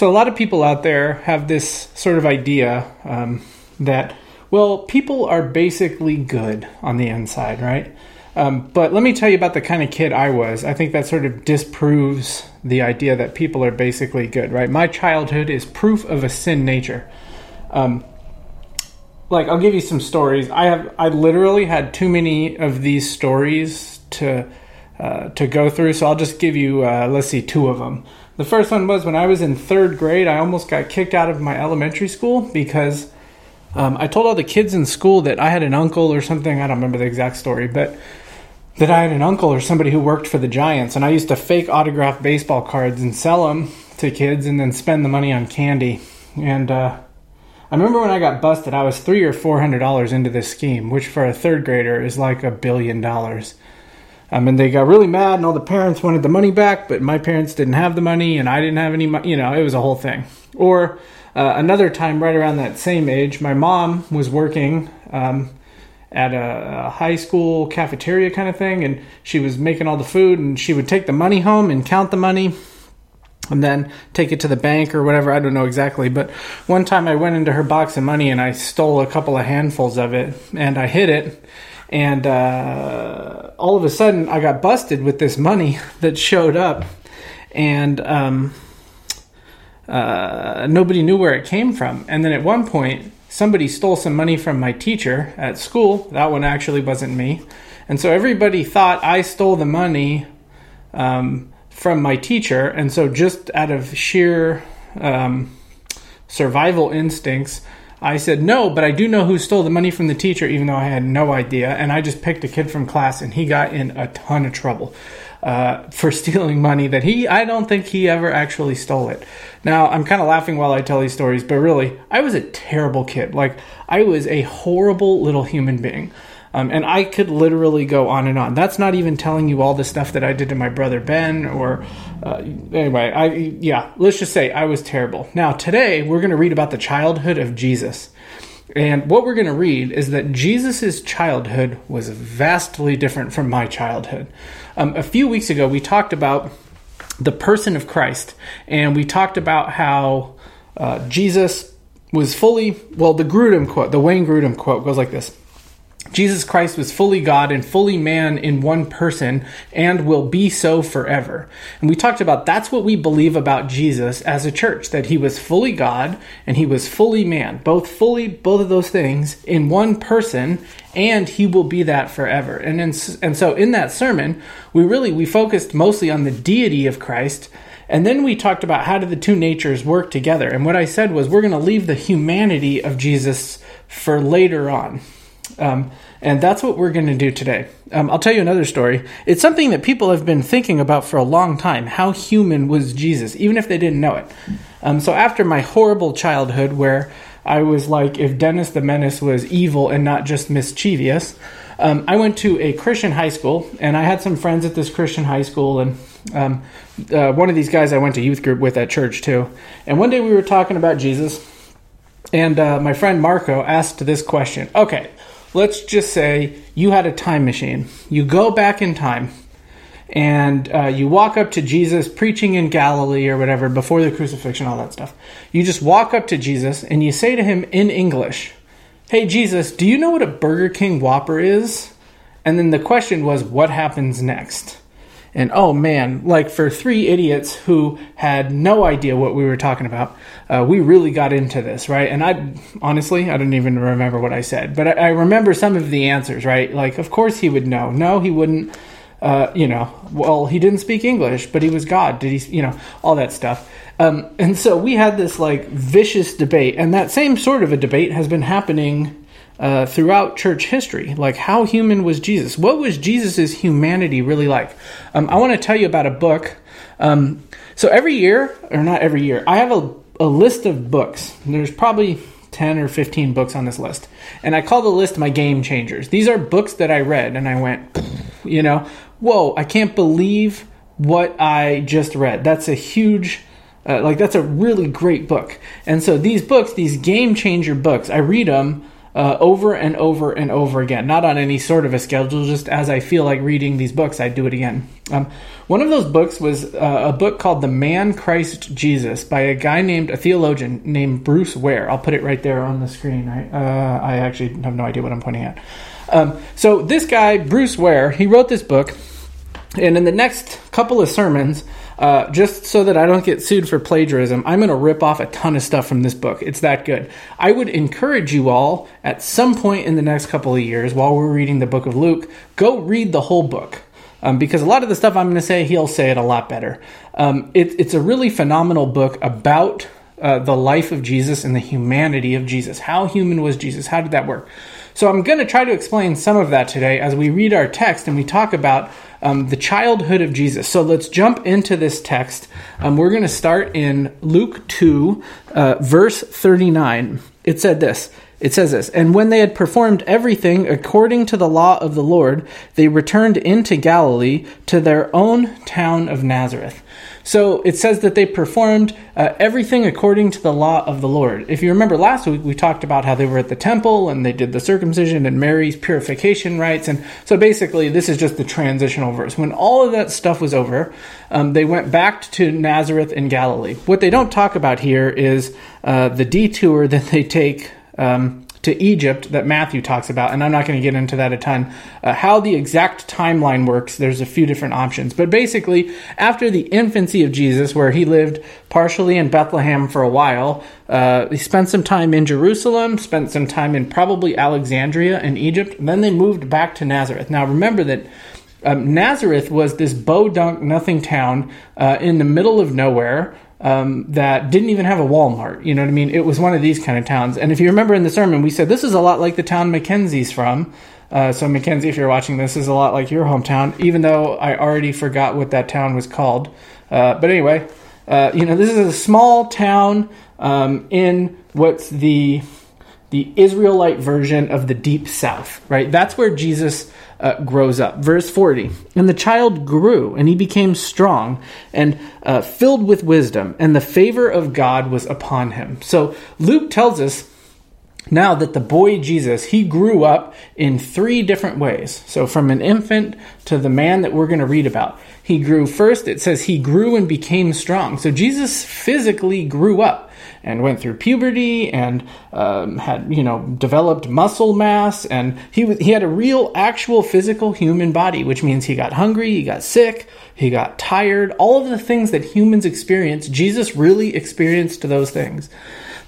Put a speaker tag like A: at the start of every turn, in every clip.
A: So, a lot of people out there have this sort of idea um, that, well, people are basically good on the inside, right? Um, but let me tell you about the kind of kid I was. I think that sort of disproves the idea that people are basically good, right? My childhood is proof of a sin nature. Um, like I'll give you some stories. I have I literally had too many of these stories to uh, to go through, so I'll just give you uh, let's see two of them. The first one was when I was in third grade. I almost got kicked out of my elementary school because um, I told all the kids in school that I had an uncle or something. I don't remember the exact story, but that I had an uncle or somebody who worked for the Giants, and I used to fake autograph baseball cards and sell them to kids, and then spend the money on candy. And uh, I remember when I got busted, I was three or four hundred dollars into this scheme, which for a third grader is like a billion dollars. Um, mean, they got really mad, and all the parents wanted the money back, but my parents didn't have the money, and I didn't have any money. You know, it was a whole thing. Or uh, another time, right around that same age, my mom was working um, at a, a, high school cafeteria kind of thing, and she was making all the food, and she would take the money home and count the money. And then take it to the bank or whatever. I don't know exactly. But one time I went into her box of money and I stole a couple of handfuls of it and I hid it and uh, all of a sudden I got busted with this money that showed up, and um, uh, nobody knew where it came from. And then at one point, somebody stole some money from my teacher at school. That one actually wasn't me, and so everybody thought I stole the money um, from my teacher. And so just out of sheer um, survival instincts. I said, no, but I do know who stole the money from the teacher, even though I had no idea. And I just picked a kid from class, and he got in a ton of trouble uh, for stealing money that he, I don't think he ever actually stole it. Now, I'm kind of laughing while I tell these stories, but really, I was a terrible kid. Like, I was a horrible little human being. Um, and I could literally go on and on. That's not even telling you all the stuff that I did to my brother Ben, or uh, anyway, I yeah. Let's just say I was terrible. Now today we're going to read about the childhood of Jesus, and what we're going to read is that Jesus's childhood was vastly different from my childhood. Um, a few weeks ago, we talked about the person of Christ, and we talked about how uh, Jesus was fully well. The Grudem quote, the Wayne Grudem quote, goes like this. Jesus Christ was fully God and fully man in one person and will be so forever. And we talked about that's what we believe about Jesus as a church that he was fully God and he was fully man, both fully, both of those things in one person, and he will be that forever. And, in, and so in that sermon, we really we focused mostly on the deity of Christ. And then we talked about how do the two natures work together. And what I said was we're going to leave the humanity of Jesus for later on. Um, and that's what we're going to do today. Um, I'll tell you another story. It's something that people have been thinking about for a long time. How human was Jesus, even if they didn't know it? Um, so, after my horrible childhood, where I was like, if Dennis the Menace was evil and not just mischievous, um, I went to a Christian high school, and I had some friends at this Christian high school, and um, uh, one of these guys I went to youth group with at church too. And one day we were talking about Jesus, and uh, my friend Marco asked this question. Okay, let's just say you had a time machine. You go back in time and uh, you walk up to Jesus preaching in Galilee or whatever before the crucifixion, all that stuff. You just walk up to Jesus and you say to him in English, Hey, Jesus, do you know what a Burger King Whopper is? And then the question was, What happens next? And oh man, like for three idiots who had no idea what we were talking about, uh, we really got into this, right? And I honestly, I don't even remember what I said, but I, I, remember some of the answers, right? Like, of course he would know. No, he wouldn't. Uh, you know, well, he didn't speak English, but he was God. Did he, you know, all that stuff. Um, and so we had this like vicious debate, and that same sort of a debate has been happening uh, throughout church history. Like, how human was Jesus? What was Jesus' humanity really like? Um, I want to tell you about a book. Um, so, every year, or not every year, I have a, a list of books. There's probably 10 or 15 books on this list. And I call the list my game changers. These are books that I read and I went, you know, whoa, I can't believe what I just read. That's a huge. Uh, like that's a really great book and so these books these game changer books i read them uh, over and over and over again. Not on any sort of a schedule, just as I feel like reading these books, I do it again. Um, one of those books was uh, a book called The Man Christ Jesus by a guy named, a theologian named Bruce Ware. I'll put it right there on the screen. I, uh, I actually have no idea what I'm pointing at. Um, so, this guy, Bruce Ware, he wrote this book, and in the next couple of sermons, uh, just so that I don't get sued for plagiarism, I'm going to rip off a ton of stuff from this book. It's that good. I would encourage you all at some point in the next couple of years, while we're reading the book of Luke, go read the whole book. Um, because a lot of the stuff I'm going to say, he'll say it a lot better. Um, it, it's a really phenomenal book about uh, the life of Jesus and the humanity of Jesus. How human was Jesus? How did that work? So I'm going to try to explain some of that today as we read our text and we talk about um, the childhood of Jesus. So let's jump into this text. Um, we're going to start in Luke 2, uh, verse 39. It said this. It says this, and when they had performed everything according to the law of the Lord, they returned into Galilee to their own town of Nazareth. So it says that they performed uh, everything according to the law of the Lord. If you remember last week, we talked about how they were at the temple and they did the circumcision and Mary's purification rites. And so basically, this is just the transitional verse. When all of that stuff was over, um, they went back to Nazareth in Galilee. What they don't talk about here is uh, the detour that they take. Um, to Egypt that Matthew talks about, and I'm not going to get into that a ton. Uh, how the exact timeline works, there's a few different options. But basically, after the infancy of Jesus, where he lived partially in Bethlehem for a while, uh, he spent some time in Jerusalem, spent some time in probably Alexandria in Egypt, and then they moved back to Nazareth. Now, remember that. Um, Nazareth was this Podunk nothing town uh, in the middle of nowhere um, that didn't even have a Walmart. You know what I mean? It was one of these kind of towns. And if you remember in the sermon, we said this is a lot like the town Mackenzie's from. Uh, so Mackenzie, if you're watching this, is a lot like your hometown, even though I already forgot what that town was called. Uh, but anyway, uh, you know, this is a small town um, in what's the the Israelite version of the deep south, right? That's where Jesus uh, grows up. Verse 40 And the child grew, and he became strong and uh, filled with wisdom, and the favor of God was upon him. So Luke tells us now that the boy Jesus, he grew up in three different ways. So from an infant to the man that we're going to read about. He grew first, it says he grew and became strong. So Jesus physically grew up and went through puberty and um, had you know developed muscle mass and he was, he had a real actual physical human body which means he got hungry he got sick he got tired all of the things that humans experience jesus really experienced those things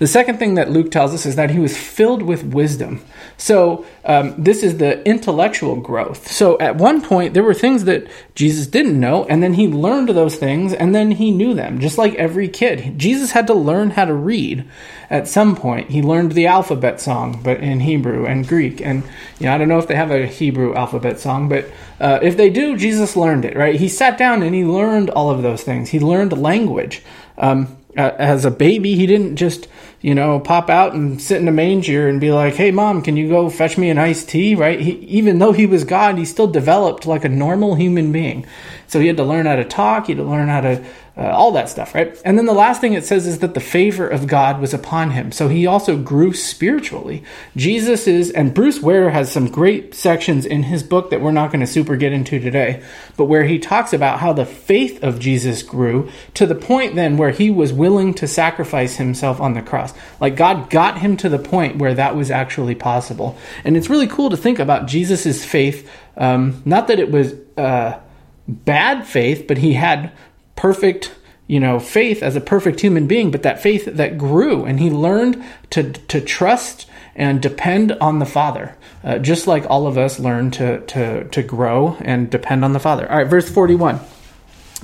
A: the second thing that Luke tells us is that he was filled with wisdom. So, um, this is the intellectual growth. So, at one point, there were things that Jesus didn't know, and then he learned those things, and then he knew them, just like every kid. Jesus had to learn how to read at some point. He learned the alphabet song, but in Hebrew and Greek. And, you know, I don't know if they have a Hebrew alphabet song, but uh, if they do, Jesus learned it, right? He sat down and he learned all of those things. He learned language. Um, uh, as a baby, he didn't just you know, pop out and sit in a manger and be like, "Hey, mom, can you go fetch me an iced tea?" Right? He, even though he was God, he still developed like a normal human being. So he had to learn how to talk. He had to learn how to uh, all that stuff, right? And then the last thing it says is that the favor of God was upon him. So he also grew spiritually. Jesus is, and Bruce Ware has some great sections in his book that we're not going to super get into today, but where he talks about how the faith of Jesus grew to the point then where he was willing to sacrifice himself on the cross. Like God got him to the point where that was actually possible. And it's really cool to think about Jesus's faith. Um, not that it was uh, bad faith, but he had perfect you know faith as a perfect human being but that faith that grew and he learned to to trust and depend on the father uh, just like all of us learn to to to grow and depend on the father all right verse 41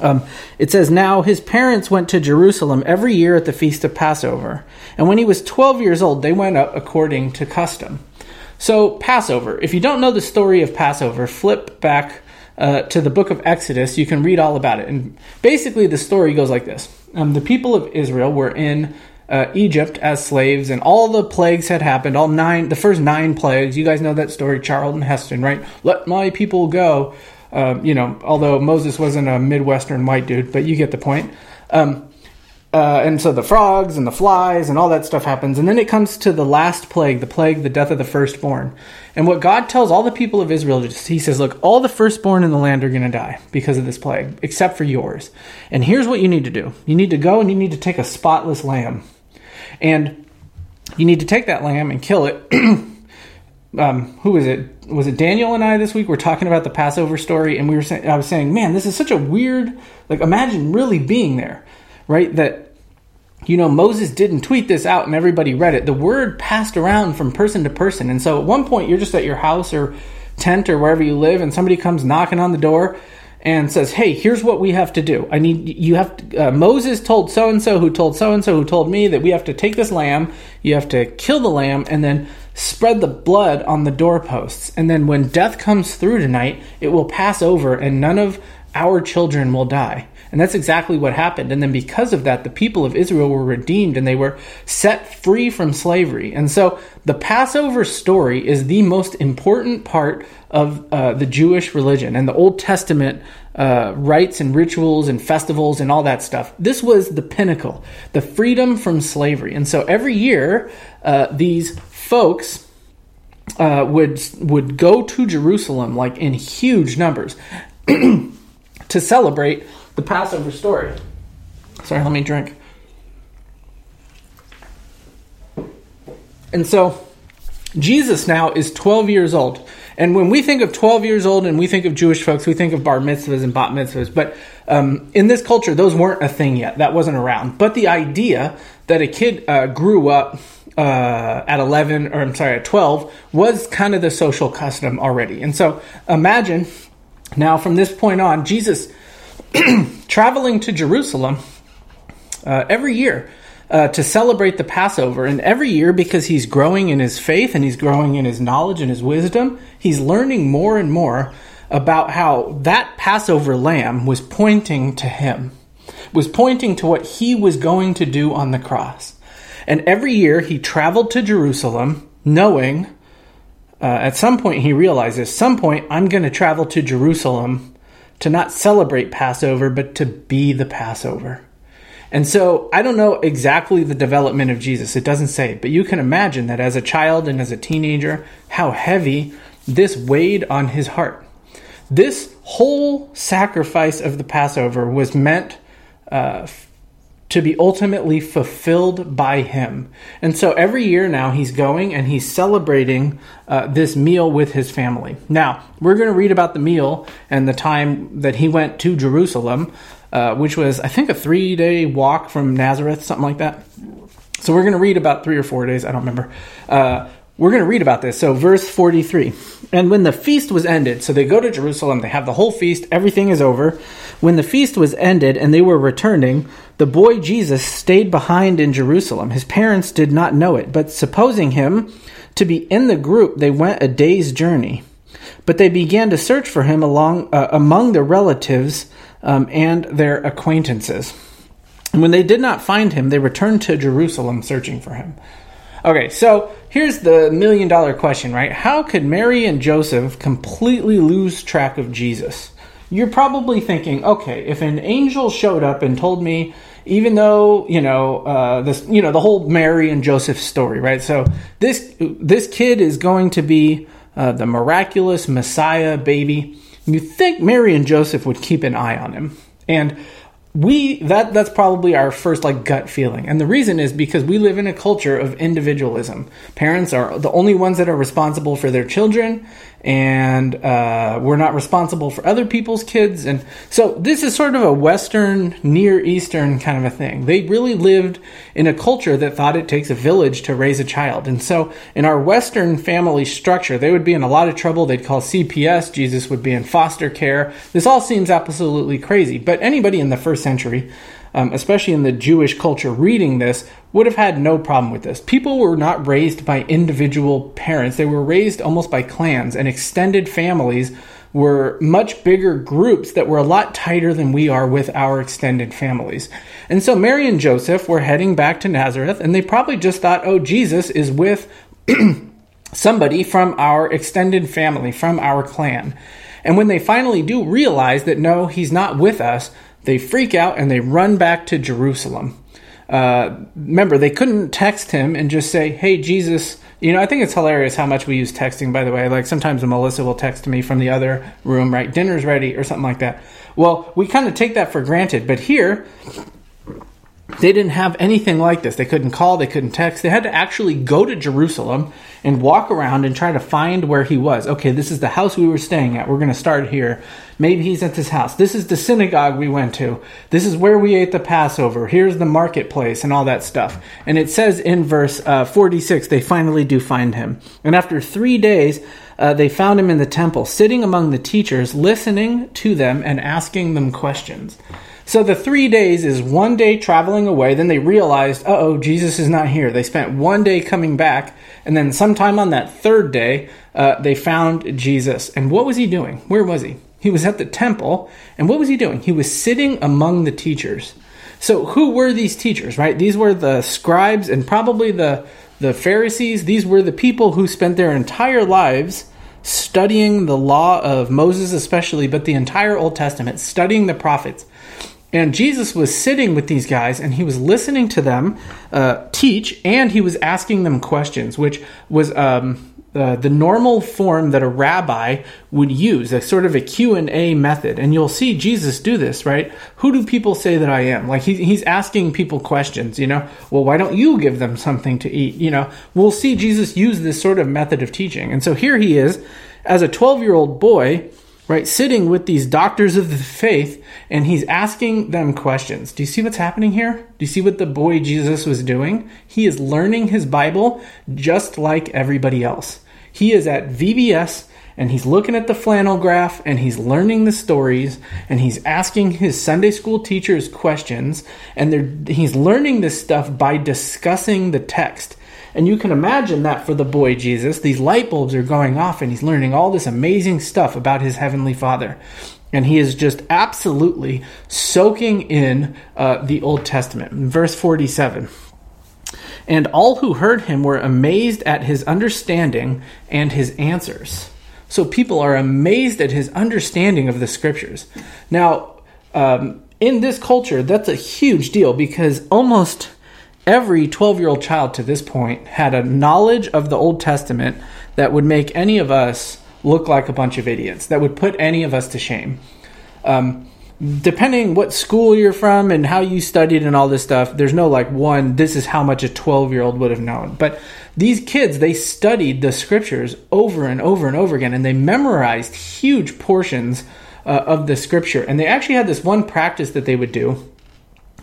A: um, it says, Now his parents went to Jerusalem every year at the feast of Passover. And when he was 12 years old, they went up according to custom. So, Passover. If you don't know the story of Passover, flip back uh, to the book of Exodus, you can read all about it. And basically, the story goes like this um, The people of Israel were in uh, Egypt as slaves, and all the plagues had happened. All nine, the first nine plagues. You guys know that story, Charlton Heston, right? Let my people go. Um, you know, although Moses wasn't a Midwestern white dude, but you get the point. Um, uh, and so the frogs and the flies and all that stuff happens. And then it comes to the last plague, the plague, the death of the firstborn. And what God tells all the people of Israel, He says, Look, all the firstborn in the land are going to die because of this plague, except for yours. And here's what you need to do you need to go and you need to take a spotless lamb. And you need to take that lamb and kill it. um, who was it? Was it Daniel and I this week? We're talking about the Passover story, and we were saying, I was saying, man, this is such a weird. Like, imagine really being there right? That, you know, Moses didn't tweet this out and everybody read it. The word passed around from person to person. And so at one point, you're just at your house or tent or wherever you live, and somebody comes knocking on the door and says, "Hey, here's what we have to do. I need you have to, uh, Moses told so and so who told so and so who told me that we have to take this lamb, you have to kill the lamb and then spread the blood on the doorposts. And then when death comes through tonight, it will pass over and none of our children will die." And that's exactly what happened. And then because of that, the people of Israel were redeemed and they were set free from slavery. And so the Passover story is the most important part of uh, the Jewish religion and the Old Testament uh, rites and rituals and festivals and all that stuff. This was the pinnacle, the freedom from slavery. And so every year, uh, these folks. Uh, would would go to Jerusalem like in huge numbers to celebrate the Passover story. Sorry, let me drink. And so, Jesus now is 12 years old. And when we think of 12 years old and we think of Jewish folks, we think of bar mitzvahs and bat mitzvahs. But um, in this culture, those weren't a thing yet. That wasn't around. But the idea that a kid uh, grew up uh, at 11, or I'm sorry, at 12, was kind of the social custom already. And so imagine now from this point on, Jesus traveling to Jerusalem uh, every year uh, to celebrate the Passover. And every year, because he's growing in his faith and he's growing in his knowledge and his wisdom, he's learning more and more about how that Passover lamb was pointing to him, was pointing to what he was going to do on the cross. And every year he traveled to Jerusalem knowing uh, at some point he realizes, some point I'm going to travel to Jerusalem to not celebrate Passover, but to be the Passover. And so I don't know exactly the development of Jesus. It doesn't say, but you can imagine that as a child and as a teenager, how heavy this weighed on his heart. This whole sacrifice of the Passover was meant uh, to be ultimately fulfilled by him. And so every year now he's going and he's celebrating uh, this meal with his family. Now, we're going to read about the meal and the time that he went to Jerusalem, uh, which was, I think, a three day walk from Nazareth, something like that. So we're going to read about three or four days, I don't remember. Uh, we're going to read about this. So, verse 43. And when the feast was ended, so they go to Jerusalem, they have the whole feast, everything is over. When the feast was ended and they were returning, the boy Jesus stayed behind in Jerusalem. His parents did not know it, but supposing him to be in the group, they went a day's journey. But they began to search for him along uh, among their relatives um, and their acquaintances. And when they did not find him, they returned to Jerusalem searching for him. Okay, so here's the million dollar question, right? How could Mary and Joseph completely lose track of Jesus? You're probably thinking, okay, if an angel showed up and told me, even though you know uh, this, you know the whole Mary and Joseph story, right? So this this kid is going to be uh, the miraculous Messiah baby. You think Mary and Joseph would keep an eye on him, and we that that's probably our first like gut feeling and the reason is because we live in a culture of individualism parents are the only ones that are responsible for their children and uh, we're not responsible for other people's kids. And so this is sort of a Western, Near Eastern kind of a thing. They really lived in a culture that thought it takes a village to raise a child. And so in our Western family structure, they would be in a lot of trouble. They'd call CPS. Jesus would be in foster care. This all seems absolutely crazy. But anybody in the first century um, especially in the Jewish culture, reading this would have had no problem with this. People were not raised by individual parents, they were raised almost by clans, and extended families were much bigger groups that were a lot tighter than we are with our extended families. And so Mary and Joseph were heading back to Nazareth, and they probably just thought, oh, Jesus is with somebody from our extended family, from our clan. And when they finally do realize that no, he's not with us, they freak out and they run back to Jerusalem. uh, remember, they couldn't text him and just say, "Hey, Jesus." You know, I think it's hilarious how much we use texting. By the way, like sometimes Melissa will text me from the other room, right? Dinner's ready or something like that. Well, we kind of take that for granted, but here they didn't have anything like this. They couldn't call, they couldn't text. They had to actually go to Jerusalem and walk around and try to find where he was. Okay, this is the house we were staying at. We're going to start here. Maybe he's at this house. This is the synagogue we went to. This is where we ate the Passover. Here's the marketplace and all that stuff. And it says in verse uh, 46, they finally do find him. And after three days, uh, they found him in the temple, sitting among the teachers, listening to them and asking them questions. So the three days is one day traveling away. Then they realized, uh oh, Jesus is not here. They spent one day coming back. And then sometime on that third day, uh, they found Jesus. And what was he doing? Where was he? He was at the temple. And what was he doing? He was sitting among the teachers. So who were these teachers, right? These were the scribes and probably the, the Pharisees. These were the people who spent their entire lives studying the law of Moses, especially, but the entire Old Testament, studying the prophets. And Jesus was sitting with these guys and he was listening to them uh, teach and he was asking them questions, which was um, uh, the normal form that a rabbi would use, a sort of a Q&A method. And you'll see Jesus do this, right? Who do people say that I am? Like he, he's asking people questions, you know? Well, why don't you give them something to eat? You know, we'll see Jesus use this sort of method of teaching. And so here he is as a 12-year-old boy right? Sitting with these doctors of the faith, and he's asking them questions. Do you see what's happening here? Do you see what the boy Jesus was doing? He is learning his Bible just like everybody else. He is at VBS and he's looking at the flannel graph and he's learning the stories and he's asking his Sunday school teachers questions and he's learning this stuff by discussing the text. And you can imagine that for the boy Jesus, these light bulbs are going off and he's learning all this amazing stuff about his heavenly father. And he is just absolutely soaking in uh, the Old Testament. Verse 47. And all who heard him were amazed at his understanding and his answers. So people are amazed at his understanding of the scriptures. Now, um, in this culture, that's a huge deal because almost every 12 year old child to this point had a knowledge of the Old Testament that would make any of us look like a bunch of idiots, that would put any of us to shame. Um, depending what school you're from and how you studied and all this stuff, there's no like one, this is how much a 12 year old would have known. But these kids, they studied the scriptures over and over and over again, and they memorized huge portions uh, of the scripture. And they actually had this one practice that they would do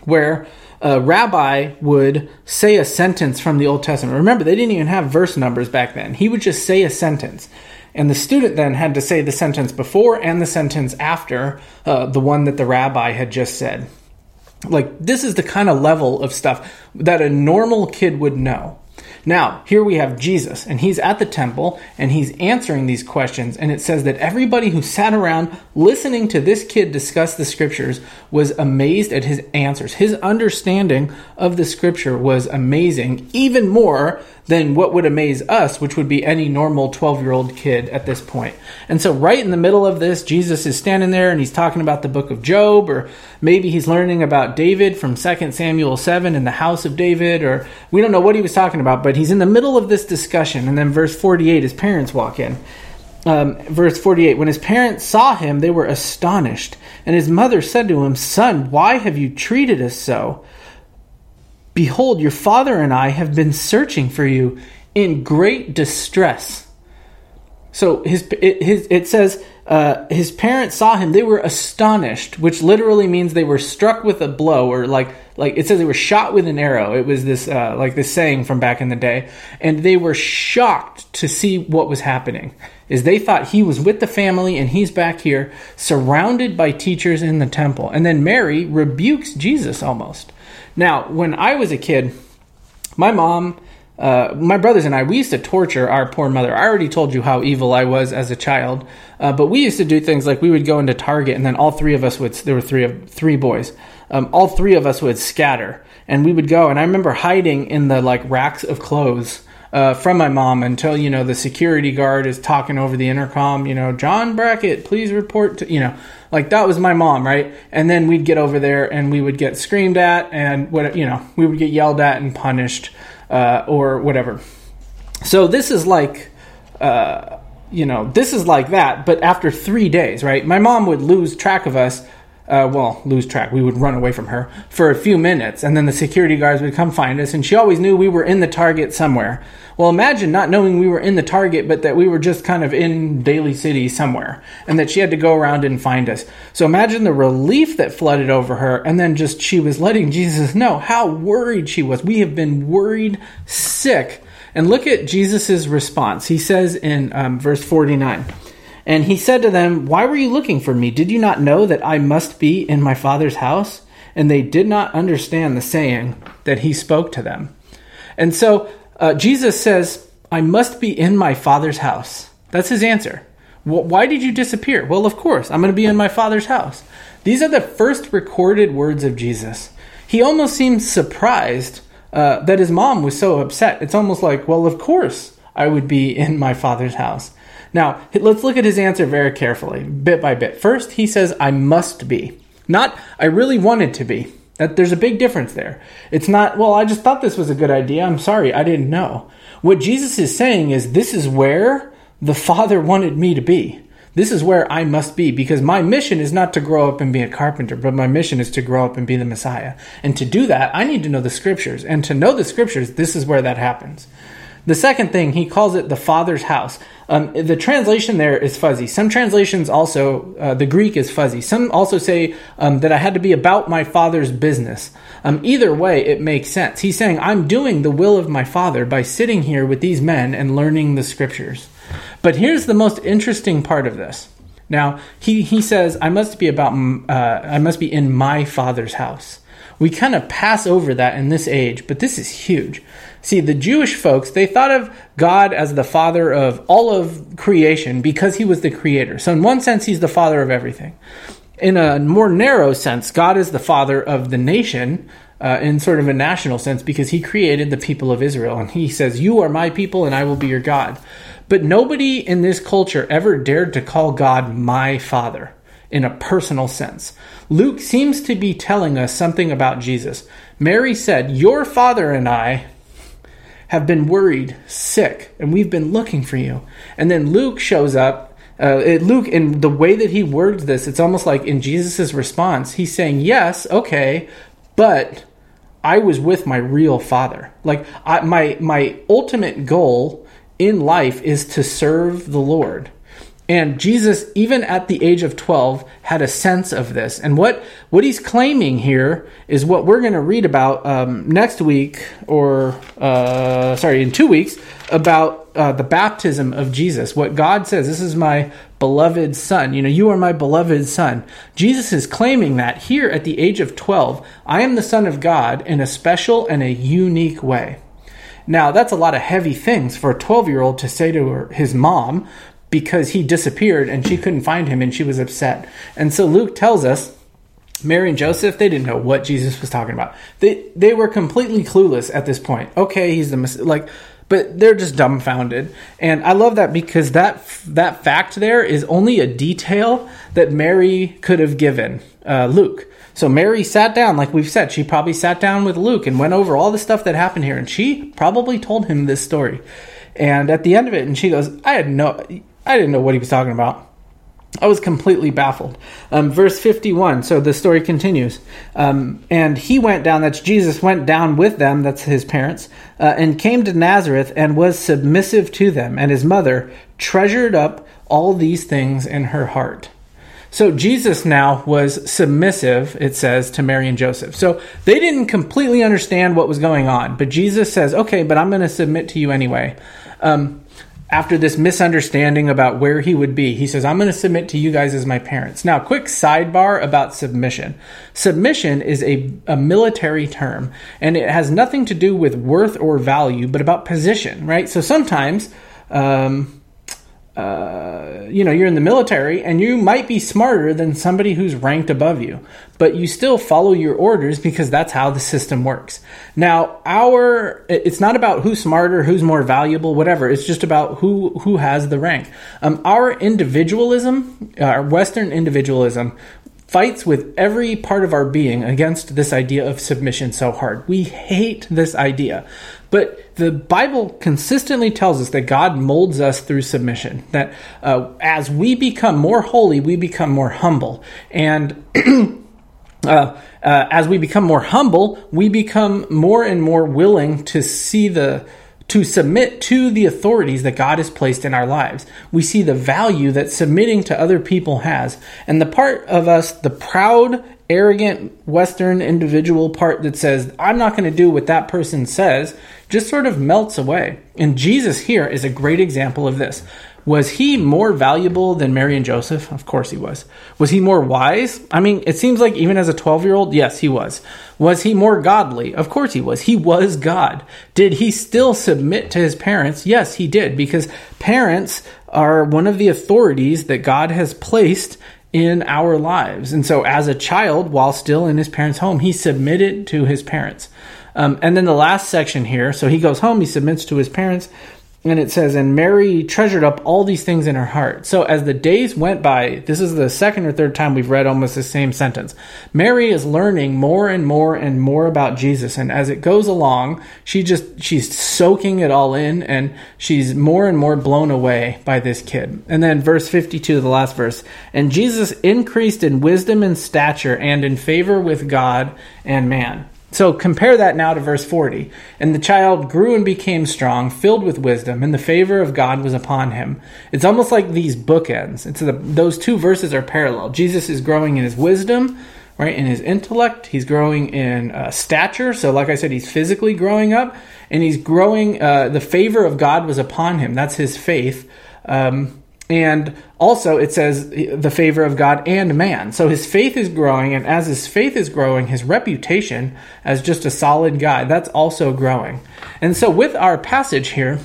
A: where a rabbi would say a sentence from the Old Testament. Remember, they didn't even have verse numbers back then. He would just say a sentence. And the student then had to say the sentence before and the sentence after uh, the one that the rabbi had just said. Like, this is the kind of level of stuff that a normal kid would know. Now, here we have Jesus, and he's at the temple and he's answering these questions. And it says that everybody who sat around listening to this kid discuss the scriptures was amazed at his answers. His understanding of the scripture was amazing, even more than what would amaze us, which would be any normal 12 year old kid at this point. And so, right in the middle of this, Jesus is standing there and he's talking about the book of Job, or maybe he's learning about David from 2 Samuel 7 in the house of David, or we don't know what he was talking about, but he's in the middle of this discussion. And then, verse 48, his parents walk in. Um, verse 48 When his parents saw him, they were astonished. And his mother said to him, Son, why have you treated us so? Behold, your father and I have been searching for you in great distress. So his it, his it says uh, his parents saw him; they were astonished, which literally means they were struck with a blow, or like like it says they were shot with an arrow. It was this uh, like this saying from back in the day, and they were shocked to see what was happening. Is they thought he was with the family and he's back here surrounded by teachers in the temple, and then Mary rebukes Jesus almost. Now, when I was a kid, my mom, uh, my brothers and I, we used to torture our poor mother. I already told you how evil I was as a child, uh, but we used to do things like we would go into Target, and then all three of us would. There were three of three boys. Um, all three of us would scatter, and we would go. And I remember hiding in the like racks of clothes uh, from my mom until you know the security guard is talking over the intercom. You know, John Brackett, please report to you know, like that was my mom, right? And then we'd get over there and we would get screamed at and what you know we would get yelled at and punished uh, or whatever. So this is like. Uh, you know, this is like that, but after three days, right? My mom would lose track of us uh, well, lose track. We would run away from her for a few minutes, and then the security guards would come find us, and she always knew we were in the target somewhere. Well, imagine not knowing we were in the target, but that we were just kind of in Daly City somewhere, and that she had to go around and find us. So imagine the relief that flooded over her, and then just she was letting Jesus know how worried she was. We have been worried sick. And look at Jesus' response. He says in um, verse 49. And he said to them, Why were you looking for me? Did you not know that I must be in my Father's house? And they did not understand the saying that he spoke to them. And so uh, Jesus says, I must be in my Father's house. That's his answer. Why did you disappear? Well, of course, I'm going to be in my Father's house. These are the first recorded words of Jesus. He almost seems surprised uh, that his mom was so upset. It's almost like, well, of course I would be in my Father's house. Now, let's look at his answer very carefully, bit by bit. First, he says, I must be. Not, I really wanted to be. That there's a big difference there. It's not, well, I just thought this was a good idea. I'm sorry, I didn't know. What Jesus is saying is, this is where the Father wanted me to be. This is where I must be because my mission is not to grow up and be a carpenter, but my mission is to grow up and be the Messiah. And to do that, I need to know the scriptures. And to know the scriptures, this is where that happens. The second thing, he calls it the Father's house. Um, the translation there is fuzzy. Some translations also, uh, the Greek is fuzzy. Some also say um, that I had to be about my Father's business. Um, either way, it makes sense. He's saying, I'm doing the will of my Father by sitting here with these men and learning the scriptures. But here's the most interesting part of this. Now, he, he says, I must be about, uh, I must be in my Father's house. We kind of pass over that in this age, but this is huge. See, the Jewish folks, they thought of God as the father of all of creation because he was the creator. So, in one sense, he's the father of everything. In a more narrow sense, God is the father of the nation uh, in sort of a national sense because he created the people of Israel. And he says, You are my people and I will be your God. But nobody in this culture ever dared to call God my father in a personal sense. Luke seems to be telling us something about Jesus. Mary said, Your father and I have been worried, sick, and we've been looking for you. And then Luke shows up. Uh, it, Luke, in the way that he words this, it's almost like in Jesus' response, he's saying, Yes, okay, but I was with my real father. Like, I, my, my ultimate goal in life is to serve the Lord. And Jesus, even at the age of 12, had a sense of this. And what, what he's claiming here is what we're going to read about um, next week, or uh, sorry, in two weeks, about uh, the baptism of Jesus. What God says, this is my beloved son. You know, you are my beloved son. Jesus is claiming that here at the age of 12, I am the son of God in a special and a unique way. Now, that's a lot of heavy things for a 12 year old to say to her, his mom, because he disappeared and she couldn't find him and she was upset. And so Luke tells us Mary and Joseph, they didn't know what Jesus was talking about. They they were completely clueless at this point. Okay, he's the like but they're just dumbfounded. And I love that because that that fact there is only a detail that Mary could have given uh, Luke. So Mary sat down, like we've said, she probably sat down with Luke and went over all the stuff that happened here, and she probably told him this story. And at the end of it, and she goes, "I had no, I didn't know what he was talking about. I was completely baffled. Um, verse 51, so the story continues. Um, and he went down, that's Jesus, went down with them, that's his parents, uh, and came to Nazareth and was submissive to them. And his mother treasured up all these things in her heart. So Jesus now was submissive, it says, to Mary and Joseph. So they didn't completely understand what was going on, but Jesus says, okay, but I'm going to submit to you anyway. Um, after this misunderstanding about where he would be, he says, I'm going to submit to you guys as my parents. Now, quick sidebar about submission. Submission is a, a military term, and it has nothing to do with worth or value, but about position, right? So sometimes, um, you know, you're in the military and you might be smarter than somebody who's ranked above you, but you still follow your orders because that's how the system works. Now, our, it's not about who's smarter, who's more valuable, whatever. It's just about who, who has the rank. Um, our individualism, our Western individualism, fights with every part of our being against this idea of submission so hard. We hate this idea. But the Bible consistently tells us that God molds us through submission. That uh, as we become more holy, we become more humble. And uh, uh, as we become more humble, we become more and more willing to see the to submit to the authorities that God has placed in our lives. We see the value that submitting to other people has. And the part of us, the proud, arrogant Western individual part that says, I'm not going to do what that person says, just sort of melts away. And Jesus here is a great example of this. Was he more valuable than Mary and Joseph? Of course he was. Was he more wise? I mean, it seems like even as a 12 year old, yes, he was. Was he more godly? Of course he was. He was God. Did he still submit to his parents? Yes, he did, because parents are one of the authorities that God has placed in our lives. And so, as a child, while still in his parents' home, he submitted to his parents. Um, and then the last section here so he goes home, he submits to his parents and it says, and Mary treasured up all these things in her heart. So as the days went by, this is the second or third time we've read almost the same sentence. Mary is learning more and more and more about Jesus. And as it goes along, she just, she's soaking it all in and she's more and more blown away by this kid. And then verse 52, the last verse. And Jesus increased in wisdom and stature and in favor with God and man. So compare that now to verse 40. And the child grew and became strong, filled with wisdom, and the favor of God was upon him. It's almost like these bookends. It's the, those two verses are parallel. Jesus is growing in his wisdom, right, in his intellect. He's growing in uh, stature. So, like I said, he's physically growing up, and he's growing. Uh, the favor of God was upon him. That's his faith. Um, and also, it says the favor of God and man. So his faith is growing, and as his faith is growing, his reputation as just a solid guy, that's also growing. And so, with our passage here,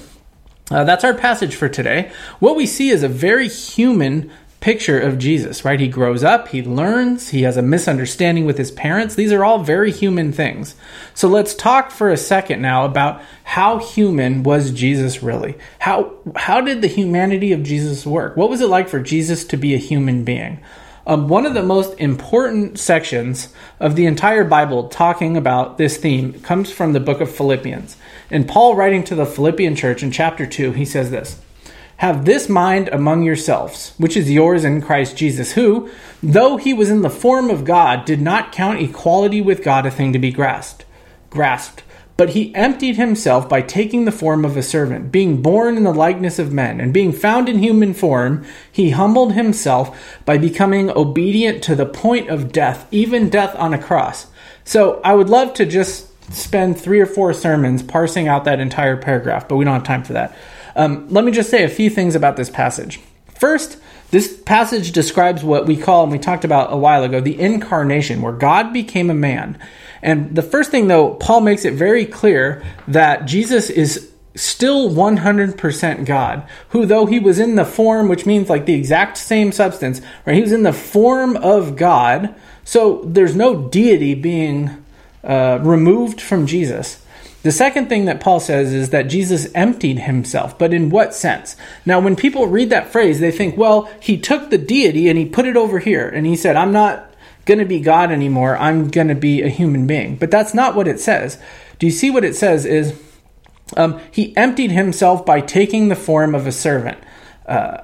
A: uh, that's our passage for today. What we see is a very human picture of Jesus, right? He grows up, he learns, he has a misunderstanding with his parents. These are all very human things. So let's talk for a second now about how human was Jesus really? How how did the humanity of Jesus work? What was it like for Jesus to be a human being? Um, one of the most important sections of the entire Bible talking about this theme comes from the book of Philippians. And Paul, writing to the Philippian church in chapter 2, he says this have this mind among yourselves, which is yours in Christ Jesus, who, though he was in the form of God, did not count equality with God a thing to be grasped. Grasped. But he emptied himself by taking the form of a servant, being born in the likeness of men, and being found in human form, he humbled himself by becoming obedient to the point of death, even death on a cross. So I would love to just spend three or four sermons parsing out that entire paragraph, but we don't have time for that. Um, let me just say a few things about this passage. First, this passage describes what we call, and we talked about a while ago, the incarnation, where God became a man. And the first thing, though, Paul makes it very clear that Jesus is still 100% God, who, though he was in the form, which means like the exact same substance, right? He was in the form of God. So there's no deity being uh, removed from Jesus. The second thing that Paul says is that Jesus emptied himself, but in what sense? Now, when people read that phrase, they think, well, he took the deity and he put it over here, and he said, I'm not going to be God anymore, I'm going to be a human being. But that's not what it says. Do you see what it says is um, he emptied himself by taking the form of a servant, uh,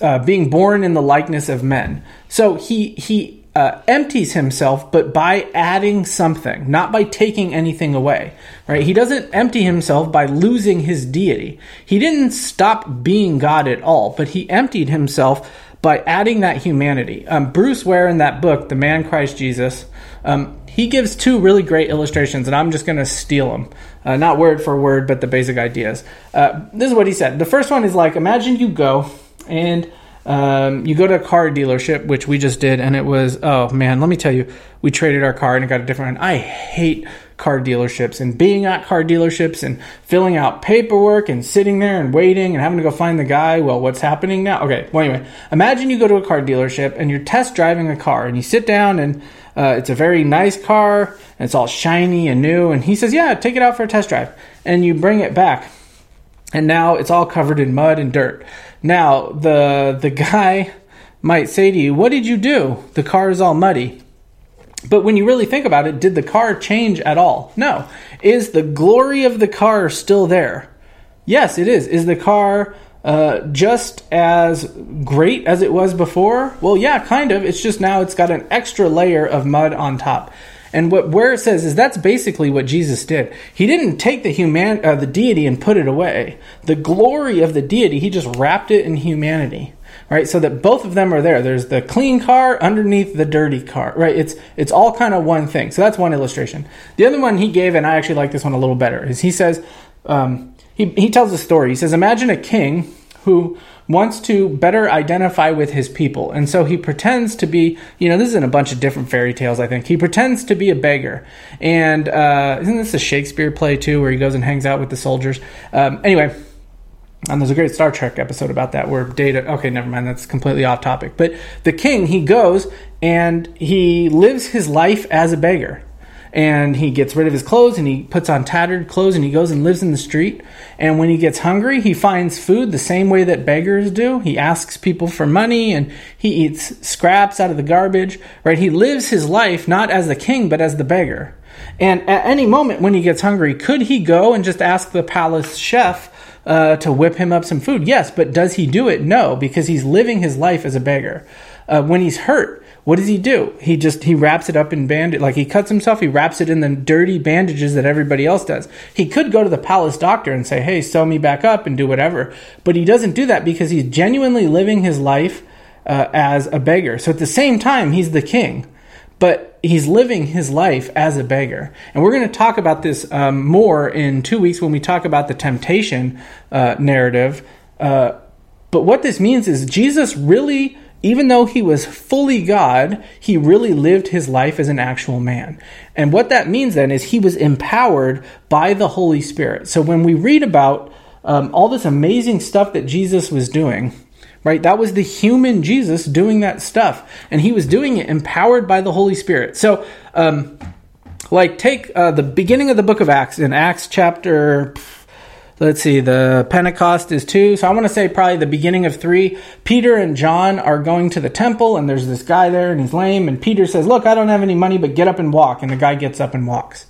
A: uh, being born in the likeness of men. So he he uh, empties himself, but by adding something, not by taking anything away. Right? He doesn't empty himself by losing his deity. He didn't stop being God at all, but he emptied himself by adding that humanity. Um, Bruce Ware in that book, The Man Christ Jesus, um, he gives two really great illustrations, and I'm just going to steal them. Uh, not word for word, but the basic ideas. Uh, this is what he said. The first one is like imagine you go and um, you go to a car dealership, which we just did, and it was oh man, let me tell you, we traded our car and it got a different one. I hate car dealerships and being at car dealerships and filling out paperwork and sitting there and waiting and having to go find the guy. Well, what's happening now? Okay, well, anyway, imagine you go to a car dealership and you're test driving a car and you sit down and uh, it's a very nice car and it's all shiny and new. And he says, Yeah, take it out for a test drive. And you bring it back and now it's all covered in mud and dirt. Now, the, the guy might say to you, What did you do? The car is all muddy. But when you really think about it, did the car change at all? No. Is the glory of the car still there? Yes, it is. Is the car uh, just as great as it was before? Well, yeah, kind of. It's just now it's got an extra layer of mud on top. And what Ware it says is that's basically what Jesus did. He didn't take the human uh, the deity and put it away. The glory of the deity, he just wrapped it in humanity right? So that both of them are there. There's the clean car underneath the dirty car, right? It's it's all kind of one thing. So that's one illustration. The other one he gave, and I actually like this one a little better, is he says um, he he tells a story. He says, imagine a king who wants to better identify with his people. And so he pretends to be, you know, this is in a bunch of different fairy tales, I think. He pretends to be a beggar. And uh, isn't this a Shakespeare play, too, where he goes and hangs out with the soldiers? Um, anyway, and there's a great Star Trek episode about that where Data. Okay, never mind. That's completely off topic. But the king, he goes and he lives his life as a beggar. And he gets rid of his clothes and he puts on tattered clothes and he goes and lives in the street. And when he gets hungry, he finds food the same way that beggars do. He asks people for money and he eats scraps out of the garbage, right? He lives his life not as the king, but as the beggar. And at any moment when he gets hungry, could he go and just ask the palace chef uh, to whip him up some food? Yes, but does he do it? No, because he's living his life as a beggar. Uh, when he's hurt, what does he do? He just he wraps it up in bandage, like he cuts himself. He wraps it in the dirty bandages that everybody else does. He could go to the palace doctor and say, "Hey, sew me back up and do whatever," but he doesn't do that because he's genuinely living his life uh, as a beggar. So at the same time, he's the king but he's living his life as a beggar. And we're going to talk about this um, more in two weeks when we talk about the temptation uh, narrative. Uh, but what this means is Jesus really, even though he was fully God, he really lived his life as an actual man. And what that means then is he was empowered by the Holy Spirit. So when we read about um, all this amazing stuff that Jesus was doing, right? That was the human Jesus doing that stuff. And he was doing it empowered by the Holy Spirit. So, um, like, take uh, the beginning of the book of Acts, in Acts chapter, let's see, the Pentecost is two. So I want to say probably the beginning of three. Peter and John are going to the temple, and there's this guy there, and he's lame. And Peter says, Look, I don't have any money, but get up and walk. And the guy gets up and walks.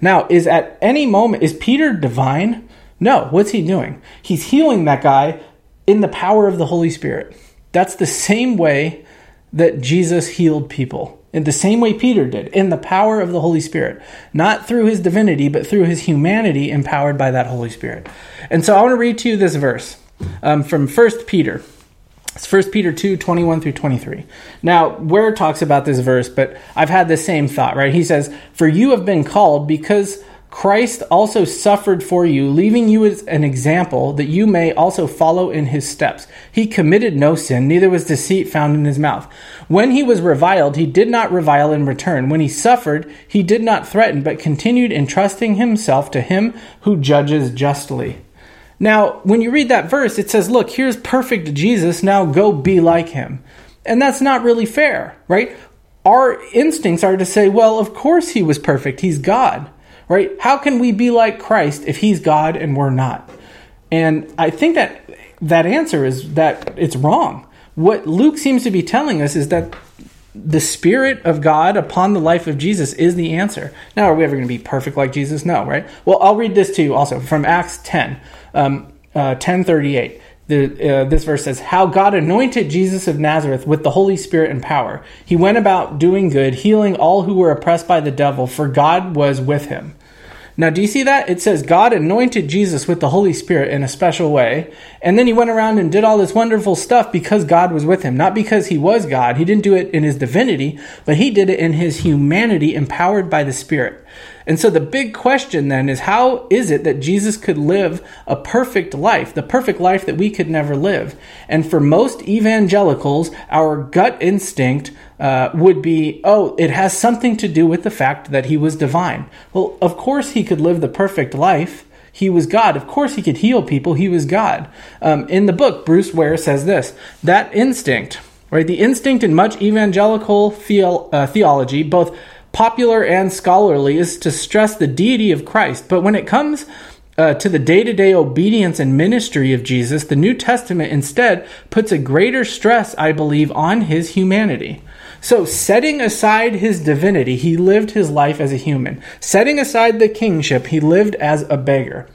A: Now, is at any moment, is Peter divine? No. What's he doing? He's healing that guy in the power of the Holy Spirit. That's the same way that Jesus healed people, in the same way Peter did, in the power of the Holy Spirit. Not through his divinity, but through his humanity empowered by that Holy Spirit. And so I want to read to you this verse um, from 1 Peter. It's 1 Peter 2, 21 through 23. Now, Ware talks about this verse, but I've had the same thought, right? He says, For you have been called because Christ also suffered for you, leaving you as an example that you may also follow in his steps. He committed no sin, neither was deceit found in his mouth. When he was reviled, he did not revile in return. When he suffered, he did not threaten, but continued entrusting himself to him who judges justly. Now, when you read that verse, it says, Look, here's perfect Jesus, now go be like him. And that's not really fair, right? Our instincts are to say, Well, of course he was perfect, he's God right? How can we be like Christ if he's God and we're not? And I think that that answer is that it's wrong. What Luke seems to be telling us is that the Spirit of God upon the life of Jesus is the answer. Now, are we ever going to be perfect like Jesus? No, right? Well, I'll read this to you also from Acts 10, um, uh, 1038 the, uh, this verse says, How God anointed Jesus of Nazareth with the Holy Spirit and power. He went about doing good, healing all who were oppressed by the devil, for God was with him. Now, do you see that? It says God anointed Jesus with the Holy Spirit in a special way, and then he went around and did all this wonderful stuff because God was with him. Not because he was God. He didn't do it in his divinity, but he did it in his humanity, empowered by the Spirit. And so the big question then is how is it that Jesus could live a perfect life, the perfect life that we could never live? And for most evangelicals, our gut instinct uh, would be, oh, it has something to do with the fact that he was divine. Well, of course he could live the perfect life. He was God. Of course he could heal people. He was God. Um, in the book, Bruce Ware says this that instinct, right? The instinct in much evangelical theo- uh, theology, both popular and scholarly, is to stress the deity of Christ. But when it comes uh, to the day to day obedience and ministry of Jesus, the New Testament instead puts a greater stress, I believe, on his humanity. So, setting aside his divinity, he lived his life as a human. Setting aside the kingship, he lived as a beggar.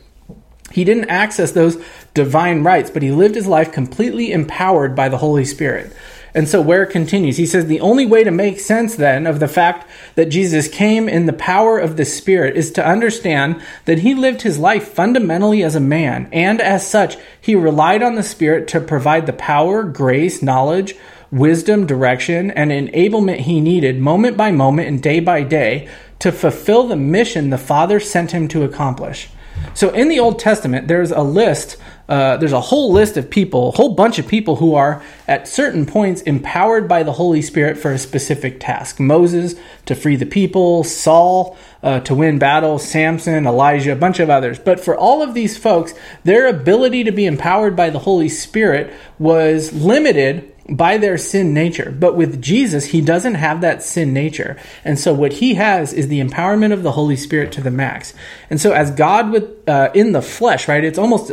A: He didn't access those divine rights, but he lived his life completely empowered by the Holy Spirit. And so Ware continues, he says, the only way to make sense then of the fact that Jesus came in the power of the Spirit is to understand that he lived his life fundamentally as a man, and as such, he relied on the Spirit to provide the power, grace, knowledge, wisdom, direction, and enablement he needed moment by moment and day by day to fulfill the mission the Father sent him to accomplish. So in the Old Testament, there's a list, uh, there's a whole list of people, a whole bunch of people who are at certain points empowered by the Holy Spirit for a specific task. Moses to free the people, Saul uh, to win battles, Samson, Elijah, a bunch of others. But for all of these folks, their ability to be empowered by the Holy Spirit was limited by their sin nature. But with Jesus, he doesn't have that sin nature. And so what he has is the empowerment of the Holy Spirit to the max. And so as God with uh, in the flesh, right? It's almost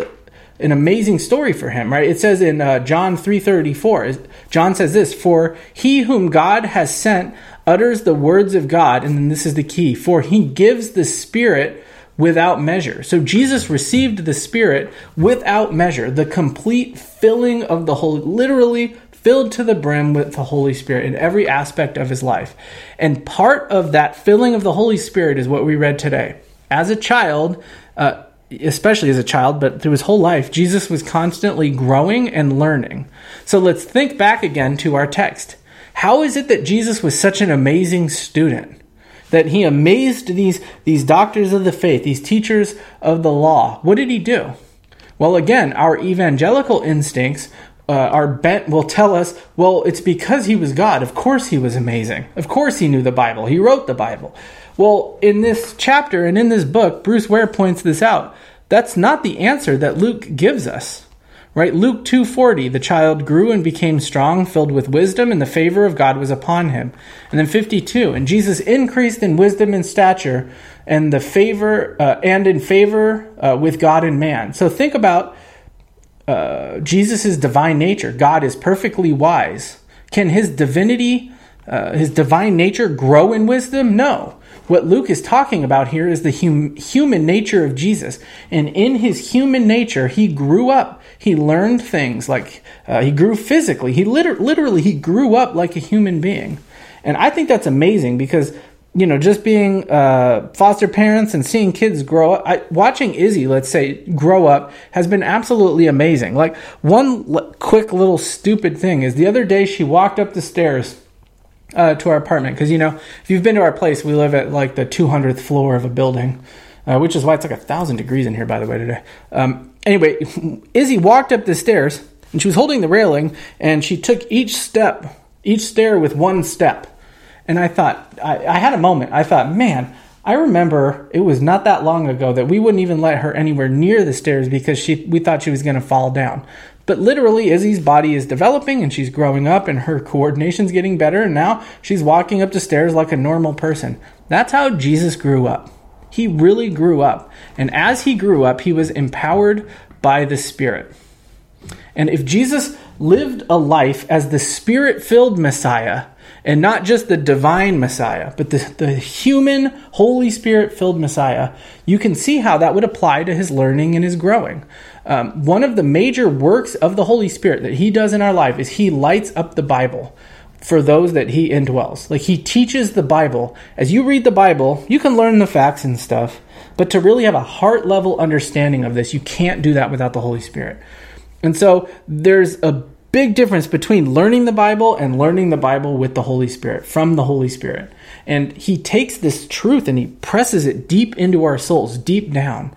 A: an amazing story for him, right? It says in uh, John 3:34, John says this, "For he whom God has sent utters the words of God." And then this is the key, "For he gives the Spirit without measure. So Jesus received the Spirit without measure, the complete filling of the Holy, literally filled to the brim with the Holy Spirit in every aspect of his life. And part of that filling of the Holy Spirit is what we read today. As a child, uh, especially as a child, but through his whole life, Jesus was constantly growing and learning. So let's think back again to our text. How is it that Jesus was such an amazing student? That he amazed these, these doctors of the faith, these teachers of the law. What did he do? Well, again, our evangelical instincts uh, our bent will tell us, well, it's because he was God. Of course he was amazing. Of course he knew the Bible. He wrote the Bible. Well, in this chapter and in this book, Bruce Ware points this out. That's not the answer that Luke gives us. Right? Luke 2:40, the child grew and became strong, filled with wisdom, and the favor of God was upon him. And then 52, and Jesus increased in wisdom and stature, and the favor uh, and in favor uh, with God and man. So think about uh, Jesus' divine nature. God is perfectly wise. Can his divinity, uh, his divine nature, grow in wisdom? No. What Luke is talking about here is the hum- human nature of Jesus. And in his human nature, he grew up. He learned things like uh, he grew physically. He liter- literally he grew up like a human being. And I think that's amazing because you know, just being uh, foster parents and seeing kids grow up, I, watching Izzy, let's say, grow up has been absolutely amazing. Like, one l- quick little stupid thing is the other day she walked up the stairs uh, to our apartment. Because, you know, if you've been to our place, we live at like the 200th floor of a building, uh, which is why it's like a thousand degrees in here, by the way, today. Um, anyway, Izzy walked up the stairs and she was holding the railing and she took each step, each stair with one step. And I thought, I, I had a moment. I thought, man, I remember it was not that long ago that we wouldn't even let her anywhere near the stairs because she we thought she was going to fall down. But literally, Izzy's body is developing and she's growing up and her coordination's getting better. And now she's walking up the stairs like a normal person. That's how Jesus grew up. He really grew up. And as he grew up, he was empowered by the Spirit. And if Jesus lived a life as the Spirit filled Messiah, and not just the divine Messiah, but the, the human, Holy Spirit filled Messiah, you can see how that would apply to his learning and his growing. Um, one of the major works of the Holy Spirit that he does in our life is he lights up the Bible for those that he indwells. Like he teaches the Bible. As you read the Bible, you can learn the facts and stuff, but to really have a heart level understanding of this, you can't do that without the Holy Spirit. And so there's a big difference between learning the Bible and learning the Bible with the Holy Spirit, from the Holy Spirit. And he takes this truth and he presses it deep into our souls, deep down.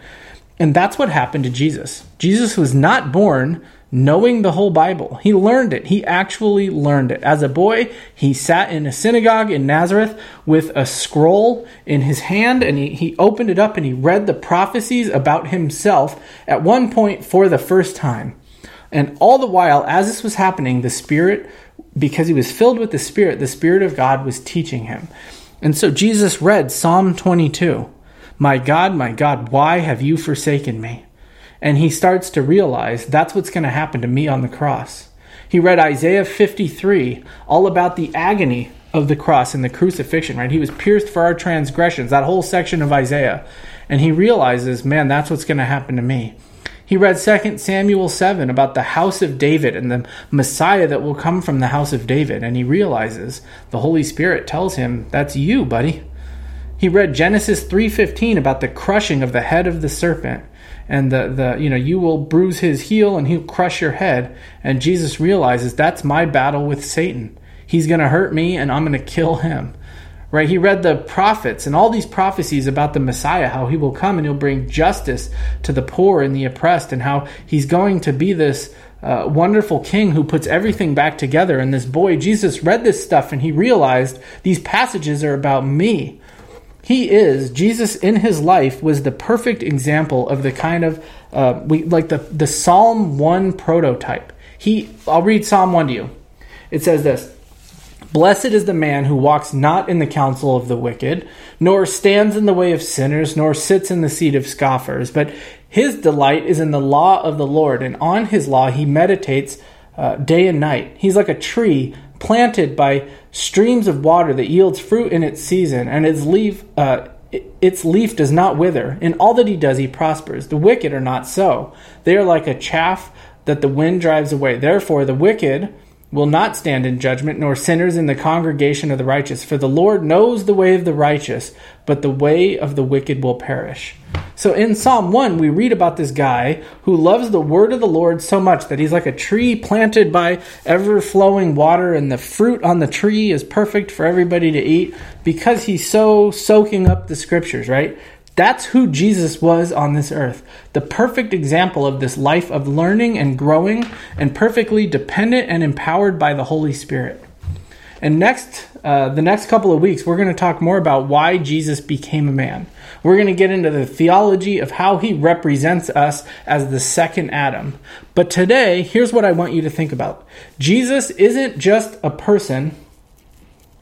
A: And that's what happened to Jesus. Jesus was not born knowing the whole Bible. He learned it. He actually learned it. As a boy, he sat in a synagogue in Nazareth with a scroll in his hand and he, he opened it up and he read the prophecies about himself at one point for the first time. And all the while, as this was happening, the Spirit, because he was filled with the Spirit, the Spirit of God was teaching him. And so Jesus read Psalm 22 My God, my God, why have you forsaken me? and he starts to realize that's what's going to happen to me on the cross. He read Isaiah 53, all about the agony of the cross and the crucifixion, right? He was pierced for our transgressions, that whole section of Isaiah. And he realizes, man, that's what's going to happen to me. He read 2 Samuel 7 about the house of David and the Messiah that will come from the house of David. And he realizes the Holy Spirit tells him, that's you, buddy. He read Genesis 3:15 about the crushing of the head of the serpent and the, the you know you will bruise his heel and he'll crush your head. And jesus realizes that's my battle with satan. He's going to hurt me and i'm going to kill him. Right? He read the prophets and all these prophecies about the messiah how he will come and he'll bring justice to the poor and the oppressed and how he's going to be this uh, wonderful king who puts everything back together. And this boy jesus read this stuff and he realized these passages are about me he is Jesus in his life was the perfect example of the kind of uh, we like the the Psalm one prototype. He I'll read Psalm one to you. It says this. Blessed is the man who walks not in the counsel of the wicked, nor stands in the way of sinners, nor sits in the seat of scoffers, but his delight is in the law of the Lord, and on his law he meditates uh, day and night. He's like a tree planted by streams of water that yields fruit in its season, and its leaf, uh, its leaf does not wither. In all that he does, he prospers. The wicked are not so. They are like a chaff that the wind drives away. Therefore, the wicked will not stand in judgment, nor sinners in the congregation of the righteous. For the Lord knows the way of the righteous, but the way of the wicked will perish. So in Psalm 1, we read about this guy who loves the word of the Lord so much that he's like a tree planted by ever flowing water, and the fruit on the tree is perfect for everybody to eat because he's so soaking up the scriptures, right? That's who Jesus was on this earth. The perfect example of this life of learning and growing and perfectly dependent and empowered by the Holy Spirit. And next, uh, the next couple of weeks, we're going to talk more about why Jesus became a man. We're going to get into the theology of how he represents us as the second Adam. But today, here's what I want you to think about Jesus isn't just a person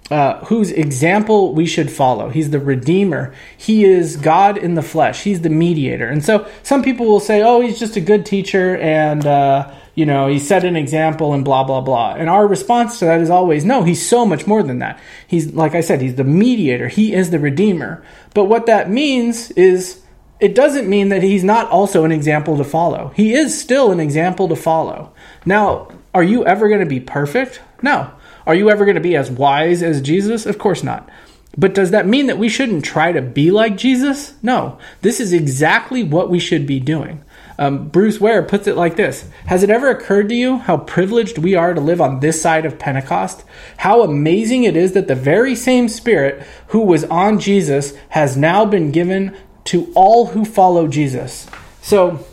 A: uh, whose example we should follow. He's the Redeemer. He is God in the flesh. He's the mediator. And so some people will say, oh, he's just a good teacher and, uh, you know, he set an example and blah, blah, blah. And our response to that is always, no, he's so much more than that. He's, like I said, he's the mediator. He is the Redeemer. But what that means is, it doesn't mean that he's not also an example to follow. He is still an example to follow. Now, are you ever going to be perfect? No. Are you ever going to be as wise as Jesus? Of course not. But does that mean that we shouldn't try to be like Jesus? No. This is exactly what we should be doing. Um, Bruce Ware puts it like this Has it ever occurred to you how privileged we are to live on this side of Pentecost? How amazing it is that the very same Spirit who was on Jesus has now been given to all who follow Jesus. So,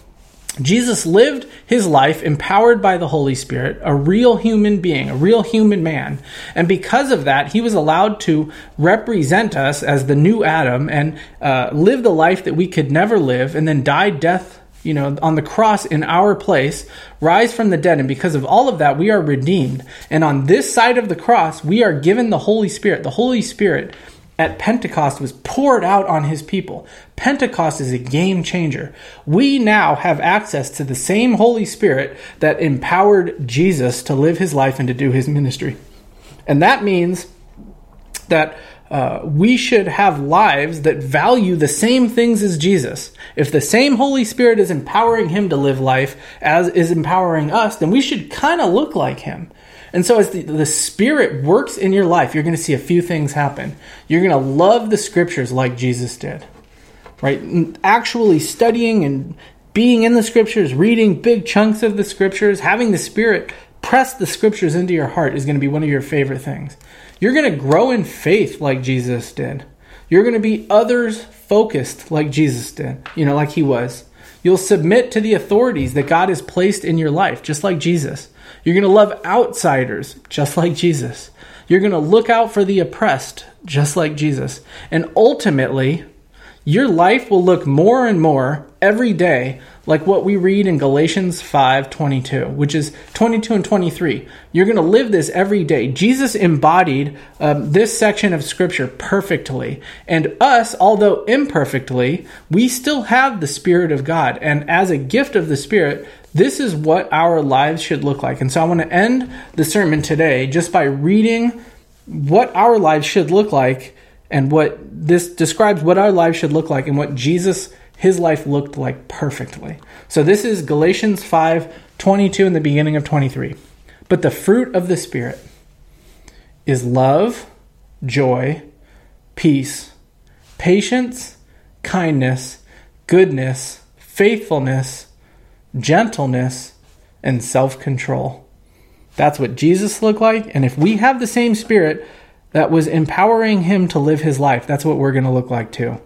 A: Jesus lived his life empowered by the Holy Spirit, a real human being, a real human man. And because of that, he was allowed to represent us as the new Adam and uh, live the life that we could never live and then die death, you know, on the cross in our place, rise from the dead. And because of all of that, we are redeemed. And on this side of the cross, we are given the Holy Spirit. The Holy Spirit at Pentecost was poured out on his people. Pentecost is a game changer. We now have access to the same Holy Spirit that empowered Jesus to live his life and to do his ministry. And that means that uh, we should have lives that value the same things as Jesus. If the same Holy Spirit is empowering him to live life as is empowering us, then we should kind of look like him. And so, as the, the Spirit works in your life, you're going to see a few things happen. You're going to love the scriptures like Jesus did, right? Actually studying and being in the scriptures, reading big chunks of the scriptures, having the Spirit press the scriptures into your heart is going to be one of your favorite things. You're going to grow in faith like Jesus did. You're going to be others focused like Jesus did, you know, like he was. You'll submit to the authorities that God has placed in your life, just like Jesus. You're going to love outsiders, just like Jesus. You're going to look out for the oppressed, just like Jesus. And ultimately, your life will look more and more every day like what we read in Galatians 5:22, which is 22 and 23. You're going to live this every day. Jesus embodied um, this section of scripture perfectly, and us, although imperfectly, we still have the Spirit of God, and as a gift of the Spirit, this is what our lives should look like. And so I want to end the sermon today just by reading what our lives should look like and what this describes what our lives should look like and what Jesus his life looked like perfectly. So this is Galatians 5 22 in the beginning of 23. But the fruit of the Spirit is love, joy, peace, patience, kindness, goodness, faithfulness, gentleness, and self control. That's what Jesus looked like. And if we have the same Spirit that was empowering him to live his life, that's what we're going to look like too.